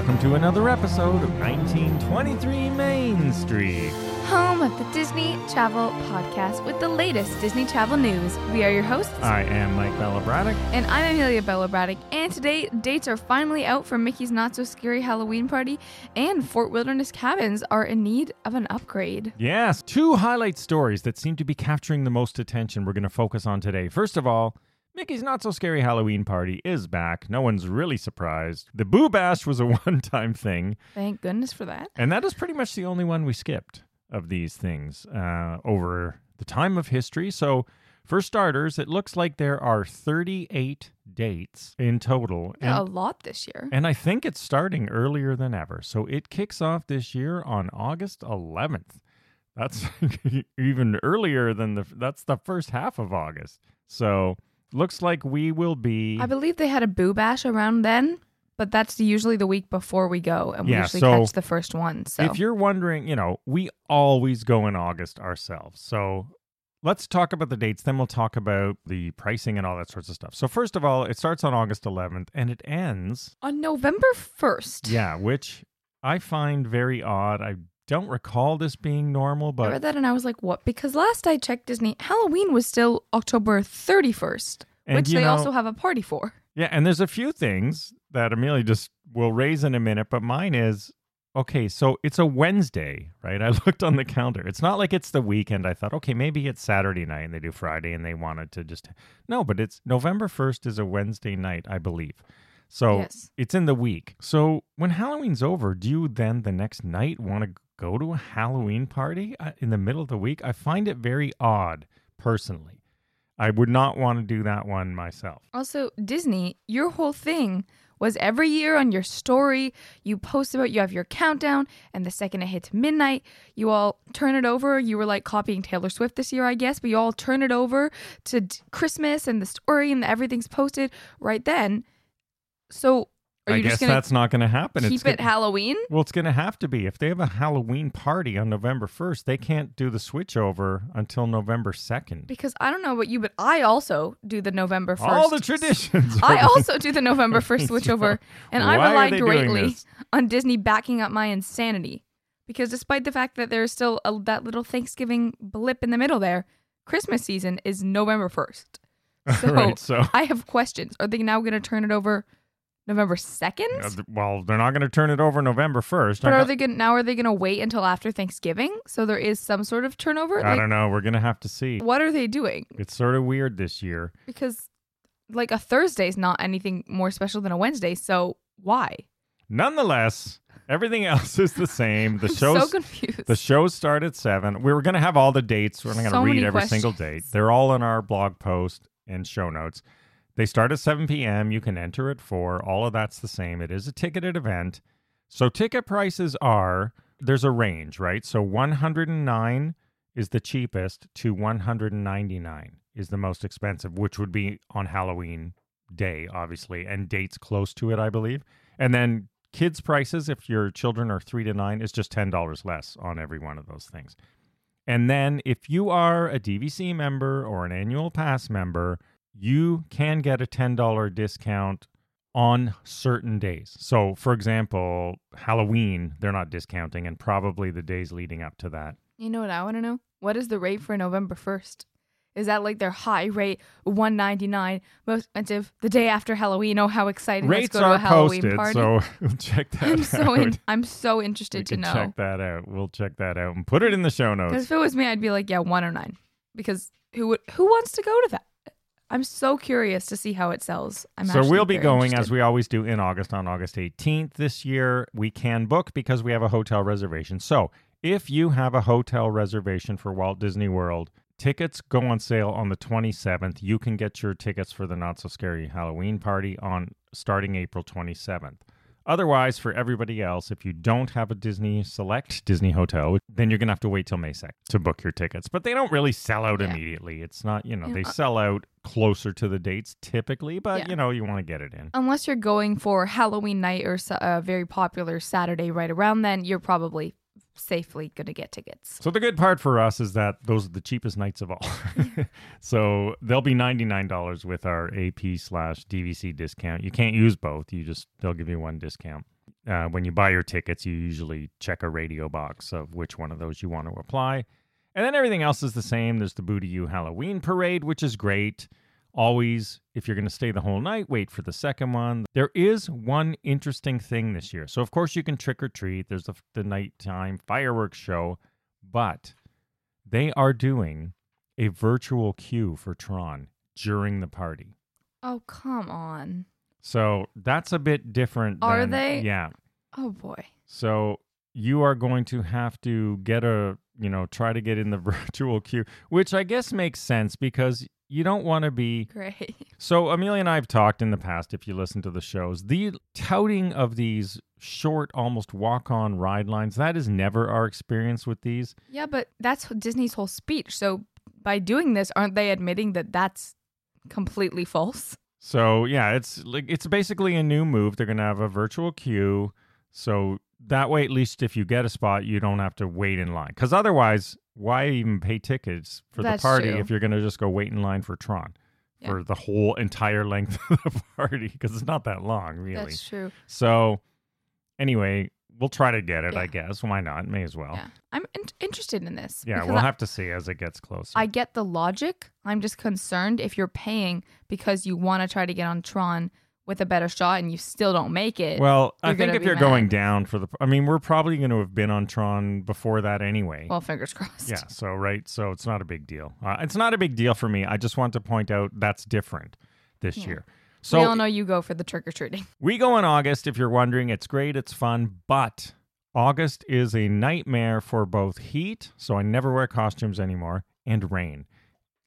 welcome to another episode of 1923 Main Street. home of the Disney Travel Podcast with the latest Disney travel news. We are your hosts, I am Mike Bella Braddock. and I'm Amelia Bella Braddock. And today, dates are finally out for Mickey's Not So Scary Halloween Party, and Fort Wilderness Cabins are in need of an upgrade. Yes, two highlight stories that seem to be capturing the most attention we're going to focus on today. First of all, Mickey's Not So Scary Halloween Party is back. No one's really surprised. The Boo Bash was a one time thing, Thank goodness for that. and that is pretty much the only one we skipped of these things uh, over the time of history. So, for starters, it looks like there are 38 dates in total. And a lot this year. And I think it's starting earlier than ever. So it kicks off this year on August 11th. That's even earlier than the that's the first half of August. So looks like we will be I believe they had a boo bash around then, but that's usually the week before we go, and we Yeah, usually so catch the first one. So If you're wondering, you know, we always go in August ourselves. So let's talk about the dates, then we'll talk about the pricing and all that sorts of stuff. So first of all, it starts on August 11th and it ends on November first, yeah, which I find very odd. I don't recall this being normal, but I read that and I was like, what? Because last I checked Disney, Halloween was still October 31st, And which they know- also have a party for. Yeah, and there's a few things that Amelia just will raise in a minute, but mine is okay, so it's a Wednesday, right? I looked on the calendar. It's not like it's the weekend. I thought, okay, maybe it's Saturday night and they do Friday and they wanted to just No, but it's November 1st is a Wednesday night, I believe. So Yes. it's in the week. So when Halloween's over, do you then the next night want to go to a Halloween party uh, in the middle of the week? I find it very odd personally. I would not want to do that one myself. Also, Disney, your whole thing was every year on your story, you post about you have your countdown, and the second it hits midnight, you all turn it over. You were like copying Taylor Swift this year, I guess, but you all turn it over to Christmas and the story, and everything's posted right then. So, are I guess that's not going to happen. keep it's it gonna- Halloween? well, it's going to have to be. If they have a Halloween party on November 1st, they can't do the switch over until November 2nd. Because I don't know about you, but I also do the November first. All the traditions. I also do the November 1st switchover, and I rely greatly on Disney backing up my insanity. Because despite the fact that there's still a, that little Thanksgiving blip in the middle there, Christmas season is November 1st. So, right, so I have questions. Are they now going to turn it over November 2nd? uh, th- well, they're not going to turn it over November 1st. but I are got- they going now are they going to wait until after Thanksgiving so there is some sort of turnover? I Like, don't know. We're going to have to see. what are they doing? It's sort of weird this year. Because like a Thursday is not anything more special than a Wednesday, so why? Nonetheless, everything else is the same. The I'm shows so confused. The shows start at seven. We were going to have all the dates. We're not going to So read many every single date. questions. They're all in our blog post and show notes. They start at 7 p.m. You can enter at 4. All of that's the same. It is a ticketed event. So ticket prices are there's a range, right? So 109 is the cheapest to 199 is the most expensive, which would be on Halloween day, obviously, and dates close to it, I believe. And then kids' prices, if your children are three to nine, is just $10 less on every one of those things. And then if you are a DVC member or an annual pass member, you can get a $10 discount on certain days. So, for example, Halloween, they're not discounting, and probably the days leading up to that. You know what I want to know? What is the rate for November 1st? Is that like their high rate, 199 most expensive, the day after Halloween? Oh, how exciting. Rates Let's go to are a Halloween posted, party. so we'll check that I'm out. so in, I'm so we interested to can know. check that out. We'll check that out and put it in the show Because notes. if it was me, I'd be like, yeah, 109. Because who would who wants to go to that? I'm so curious to see how it sells. I'm so we'll be going as we always do in August on August 18th this year. We can book because we have a hotel reservation. So if you have a hotel reservation for Walt Disney World, tickets go on sale on the 27th. You can get your tickets for the Not So Scary Halloween party on starting April 27th. Otherwise, for everybody else, if you don't have a Disney Select Disney hotel, then you're going to have to wait till May 2nd to book your tickets. But they don't really sell out Yeah. immediately. It's not, you know, Yeah, they uh, sell out closer to the dates typically, but, Yeah. you know, you want to get it in. Unless you're going for Halloween night or a very popular Saturday right around then, you're probably safely going to get tickets. So the good part for us is that those are the cheapest nights of all. so they'll be ninety nine dollars with our AP slash DVC discount. You can't use both. You just they'll give you one discount. Uh, when you buy your tickets, you usually check a radio box of which one of those you want to apply, and then everything else is the same. There's the Boo to You Halloween parade, which is great. Always, if you're going to stay the whole night, wait for the second one. There is one interesting thing this year. So, of course, you can trick or treat. There's the, the nighttime fireworks show, but they are doing a virtual queue for Tron during the party. Oh, come on. So that's a bit different. Are than- they? Yeah. Oh, boy. So you are going to have to get a, you know, try to get in the virtual queue, which I guess makes sense because you don't want to be Great. So Amelia and I have talked in the past, if you listen to the shows, the touting of these short, almost walk-on ride lines, that is never our experience with these. Yeah, but that's Disney's whole speech. So by doing this, aren't they admitting that that's completely false? So yeah, it's like it's basically a new move. They're gonna have a virtual queue. So that way at least if you get a spot, you don't have to wait in line. Because otherwise, why even pay tickets for That's the party true. if you're gonna just go wait in line for Tron? Yeah. For the whole entire length of the party, because it's not that long, really. That's true. So, anyway, we'll try to get it, I guess. Why not? May as well. Yeah. I'm in- interested in this. Yeah, we'll I- have to see as it gets closer. I get the logic. I'm just concerned if you're paying because you want to try to get on Tron with a better shot and you still don't make it. well, I think if you're going down for the, I mean, we're probably going to have been on Tron before that anyway. well, fingers crossed. yeah. So right. So it's not a big deal. Uh, it's not a big deal for me. I just want to point out that's different this Yeah. year. So we all know you go for the trick or treating. We go in August if you're wondering. It's great, it's fun, but August is a nightmare for both heat, so I never wear costumes anymore, and rain.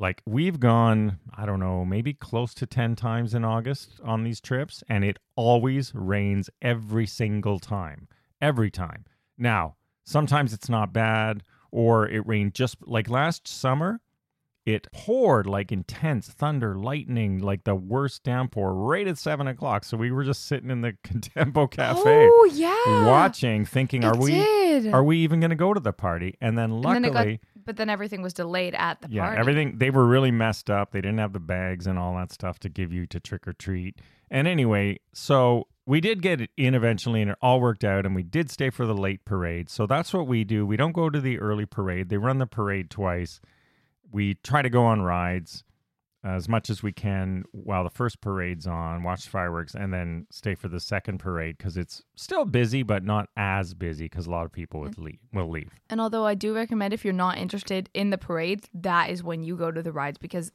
Like we've gone, I don't know, maybe close to 10 times in August on these trips, and it always rains every single time. Every time. Now, sometimes it's not bad, or it rained just like last summer it poured like intense thunder, lightning, like the worst downpour right at seven o'clock. So we were just sitting in the Contempo Cafe Oh yeah, watching, thinking, "Are It we did. are we even going to go to the party?" And then And then luckily, got, but then everything was delayed at the yeah, party. everything they were really messed up. They didn't have the bags and all that stuff to give you to trick or treat. And anyway, so we did get it in eventually, and it all worked out. And we did stay for the late parade. So that's what we do. We don't go to the early parade. They run the parade twice. We try to go on rides as much as we can while the first parade's on, watch fireworks, and then stay for the second parade because it's still busy, but not as busy because a lot of people would mm. leave, will leave. And although I do recommend if you're not interested in the parade, that is when you go to the rides because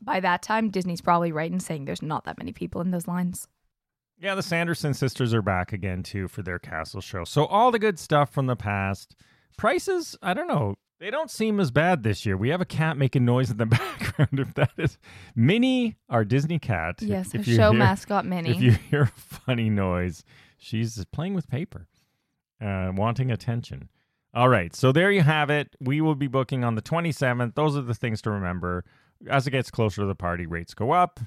by that time Disney's probably right in saying there's not that many people in those lines. Yeah, the Sanderson sisters are back again too for their castle show. So all the good stuff from the past. Prices, I don't know. They don't seem as bad this year. We have a cat making noise in the background. If that is Minnie, our Disney cat. Yes, if you show hear- mascot Minnie. If you hear a funny noise, she's playing with paper, uh, wanting attention. All right, so there you have it. We will be booking on the 27th. Those are the things to remember. As it gets closer to the party, rates go up.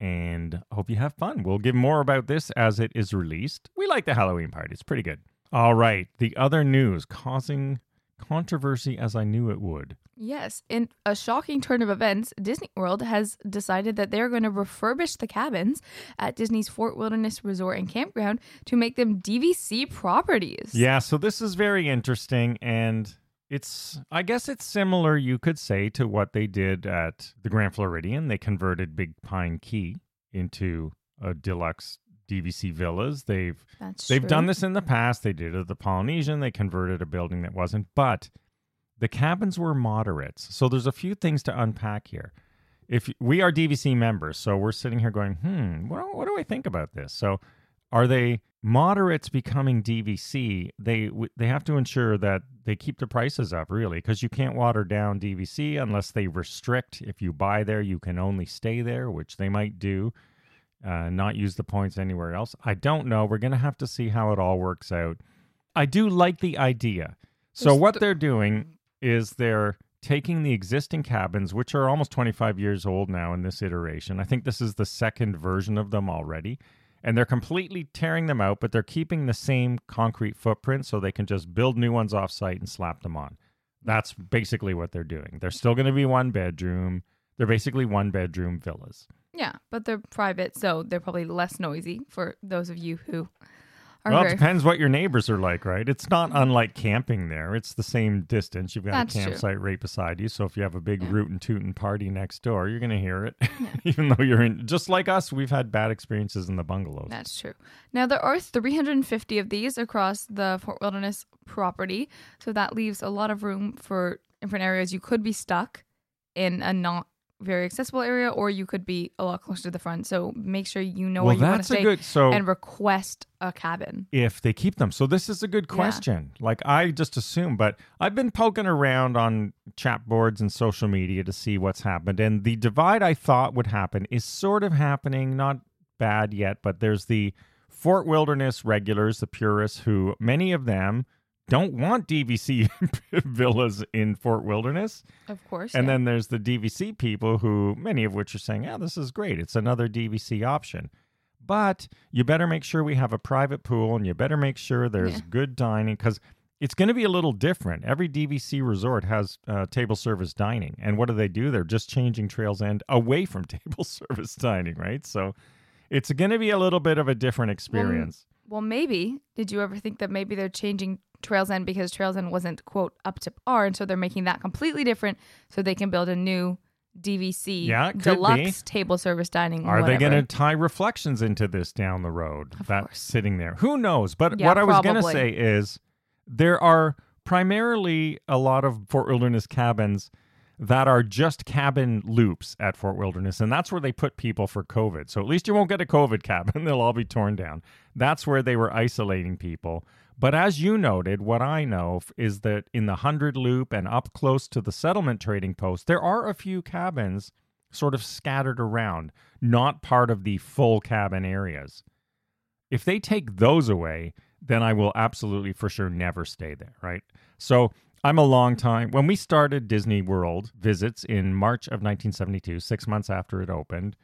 And I hope you have fun. We'll give more about this as it is released. We like the Halloween party, it's pretty good. All right, the other news causing controversy as I knew it would. Yes, in a shocking turn of events, Disney World has decided that they're going to refurbish the cabins at Disney's Fort Wilderness Resort and Campground to make them DVC properties. Yeah, so this is very interesting and it's I guess it's similar you could say to what they did at the Grand Floridian. They converted Big Pine Key into a deluxe DVC villas. They've That's they've true. done this in the past. They did it at the Polynesian. They converted a building that wasn't, but the cabins were moderates. So there's a few things to unpack here. If we are DVC members, so we're sitting here going, hmm, what, do- what do I think about this? So are they moderates becoming DVC? They they have to ensure that they keep the prices up, really, because you can't water down DVC unless they restrict. If you buy there, you can only stay there, which they might do uh, not use the points anywhere else. I don't know. We're going to have to see how it all works out. I do like the idea. So, what th- they're doing is they're taking the existing cabins, which are almost 25 years old now in this iteration. I think this is the second version of them already. and they're completely tearing them out, but they're keeping the same concrete footprint so they can just build new ones off site and slap them on. That's basically what they're doing. They're still going to be one bedroom. They're basically one bedroom villas. Yeah, but they're private, so they're probably less noisy for those of you who are Well, it very. depends what your neighbors are like, right? It's not unlike camping there. It's the same distance. You've got That's a true. campsite right beside you. So if you have a big Yeah. rootin' tootin' party next door, you're going to hear it. Even though you're in, just like us, we've had bad experiences in the bungalows. That's true. Now, there are 350 of these across the Fort Wilderness property. So that leaves a lot of room for different areas. You could be stuck in a not very accessible area, or you could be a lot closer to the front. So make sure you know well, where you want to stay good. So and request a cabin. if they keep them. So this is a good Yeah. question. Like I just assume, but I've been poking around on chat boards and social media to see what's happened, and the divide I thought would happen is sort of happening. Not bad yet, but there's the Fort Wilderness regulars, the purists, who many of them don't want DVC villas in Fort Wilderness. Of course. And yeah. then there's the DVC people who, many of which are saying, yeah, this is great. It's another DVC option. But you better make sure we have a private pool and you better make sure there's Yeah. good dining because it's going to be a little different. Every DVC resort has uh, table service dining. And what do they do? They're just changing Trails End away from table service dining, right? So it's going to be a little bit of a different experience. Well, maybe. Did you ever think that maybe they're changing Trails End because Trails End wasn't, quote, up to par? And so they're making that completely different so they can build a new DVC Yeah, deluxe table service dining. Are they going to tie reflections into this down the road? Of That's course. sitting there. Who knows? But Yeah, what I was going to say is there are primarily a lot of Fort Wilderness cabins that are just cabin loops at Fort Wilderness, and that's where they put people for COVID. So at least you won't get a COVID cabin; they'll all be torn down. That's where they were isolating people. But as you noted, what I know is that in the hundred loop and up close to the settlement trading post, there are a few cabins sort of scattered around, not part of the full cabin areas. If they take those away, then I will absolutely for sure never stay there, right? So I'm a long time. When we started Disney World visits in March of 1972, six months after it opened,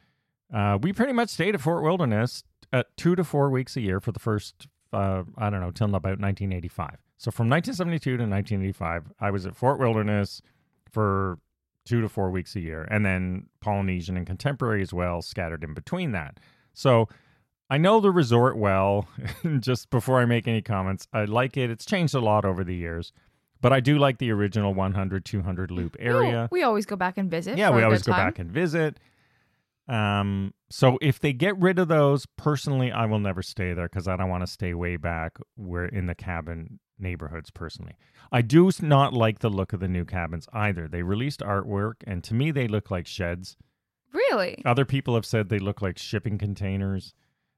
uh, we pretty much stayed at Fort Wilderness at two to four weeks a year for the first, uh, I don't know, till about 1985. So from 1972 to 1985, I was at Fort Wilderness for two to four weeks a year, and then Polynesian and Contemporary as well, scattered in between that. So I know the resort well. Just before I make any comments, I like it. It's changed a lot over the years, but I do like the original 100, 200 loop area. We always go back and visit. Yeah, we always go time. back and visit. Um, so if they get rid of those, personally, I will never stay there because I don't want to stay way back where in the cabin neighborhoods. Personally, I do not like the look of the new cabins either. They released artwork, and to me, they look like sheds. Really? Other people have said they look like shipping containers.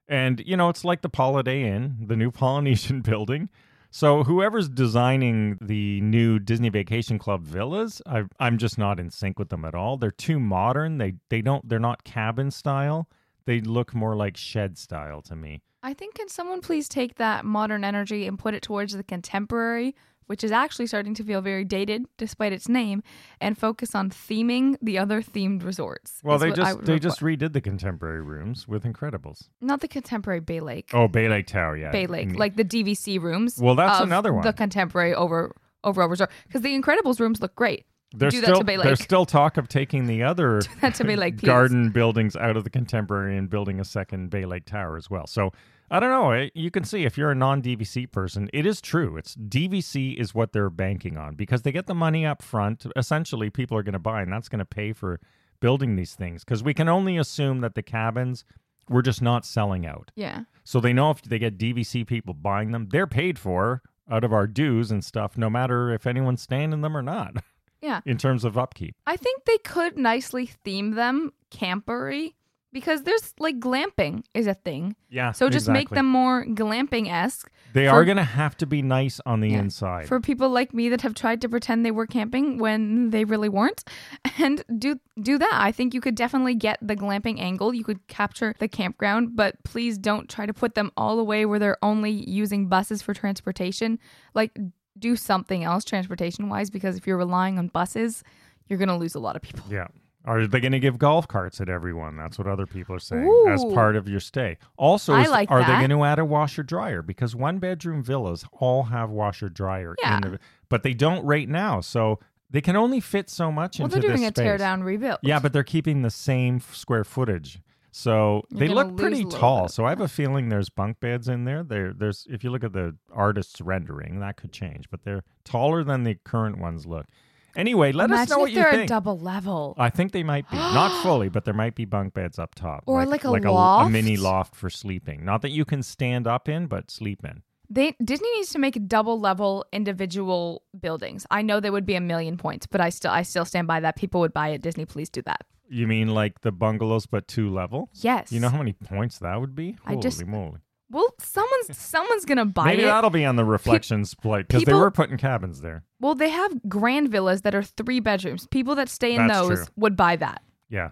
And, you know, it's like the Holiday Inn, the new Polynesian building. So whoever's designing the new Disney Vacation Club villas, I, I'm just not in sync with them at all. They're too modern. They they don't they're not cabin style. They look more like shed style to me. I think can someone please take that modern energy and put it towards the contemporary, which is actually starting to feel very dated despite its name, and focus on theming the other themed resorts. Well, they just they request. just redid the contemporary rooms with Incredibles. not the contemporary Bay Lake. Oh, Bay Lake Tower, yeah. Bay Lake, Mm. like the DVC rooms. Well, that's another one. The contemporary over overall resort because the Incredibles rooms look great. There's do still there's still talk of taking the other That to Bay Lake, garden buildings out of the contemporary and building a second Bay Lake Tower as well. So I don't know. eh, You can see if you're a non-DVC person, it is true. It's DVC is what they're banking on because they get the money up front. Essentially, people are going to buy, and that's going to pay for building these things. Because we can only assume that the cabins were just not selling out. Yeah. So they know if they get DVC people buying them, they're paid for out of our dues and stuff, no matter if anyone's staying in them or not. Yeah. in terms of upkeep. I think they could nicely theme them campery because there's like glamping is a thing. Yeah. So just make them more glamping esque They for- are going to have to be nice on the Yeah. inside. for people like me that have tried to pretend they were camping when they really weren't and do do that. I think you could definitely get the glamping angle. You could capture the campground, but please don't try to put them all the way where they're only using buses for transportation. Like do something else transportation wise because if you're relying on buses, you're going to lose a lot of people. yeah. Are they going to give golf carts at everyone? That's what other people are saying as part of your stay. Also, I is- like are they going to add a washer dryer? Because one bedroom villas all have washer dryer, Yeah. in the, but they don't right now. So they can only fit so much Well, into they're doing a tear down rebuild. Yeah, but they're keeping the same square footage. So You're they look pretty a tall. So I have a feeling there's bunk beds in there. There there's if you look at the artist's rendering, that could change, but they're taller than the current ones look. Anyway, let Imagine us know if what you think. they're a double level. I think they might be not fully, but there might be bunk beds up top, Or like a a, loft? mini loft for sleeping. Not that you can stand up in, but sleep in. They Disney needs to make double level individual buildings. I know they would be a million points, but I still I still stand by that. People would buy it. Disney, please do that. You mean like the bungalows, but two level? Yes. You know how many points that would be? I Holy just- moly! Well, someone's someone's gonna buy Maybe it. that'll be on the reflections plate because they were putting cabins there. Well, they have grand villas that are three bedrooms. People that stay in That's those true. would buy that. Yeah.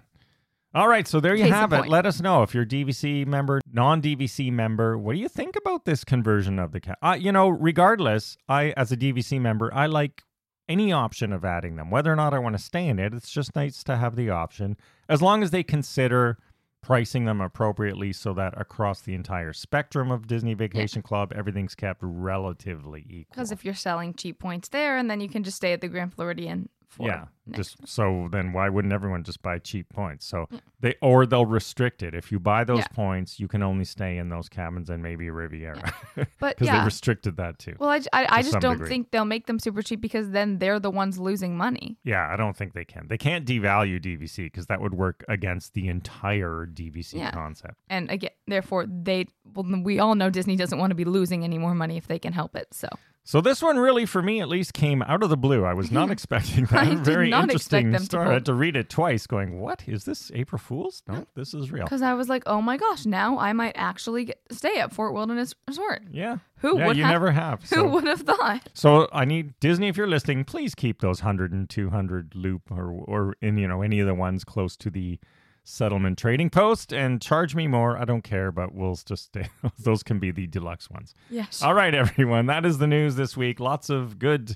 All right, so there you Case have it. point. Let us know if you're DVC member, non-DVC member. What do you think about this conversion of the cat? Uh, you know, regardless, I as a DVC member, I like any option of adding them. Whether or not I want to stay in it, it's just nice to have the option as long as they consider pricing them appropriately so that across the entire spectrum of Disney Vacation Club, everything's kept relatively equal. Because if you're selling cheap points there, and then you can just stay at the Grand Floridian for yeah, just so then why wouldn't everyone just buy cheap points? So they or they'll restrict it. If you buy those Yeah. points, you can only stay in those cabins and maybe Riviera because But they yeah. restricted that too. well, I to just don't degree. think they'll make them super cheap because then they're the ones losing money. yeah, I don't think they can. They can't devalue DVC because that would work against the entire DVC Yeah. concept. And again, therefore, they well, we all know Disney doesn't want to be losing any more money if they can help it. So So this one really, for me at least, came out of the blue. I was not expecting that. I Very interesting them to story. I had to read it twice, going, "What is this? April Fools? No, this is real." because I was like, oh my gosh, now I might actually get, stay at Fort Wilderness Resort. Yeah. Who yeah, would you have- never have. Who would have thought? So I need Disney if you're listening, please keep those 100 and 200 loop or or in you know any of the ones close to the settlement trading post and charge me more. I don't care, but we'll just stay. those can be the deluxe ones. Yes. All right, everyone. That is the news this week. Lots of good,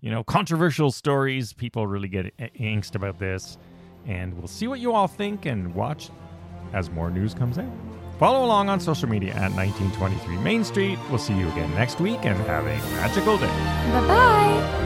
you know, controversial stories. People really get a- angst about this. And we'll see what you all think and watch as more news comes in. Follow along on social media at 1923 Main Street. We'll see you again next week and have a magical day. Bye bye.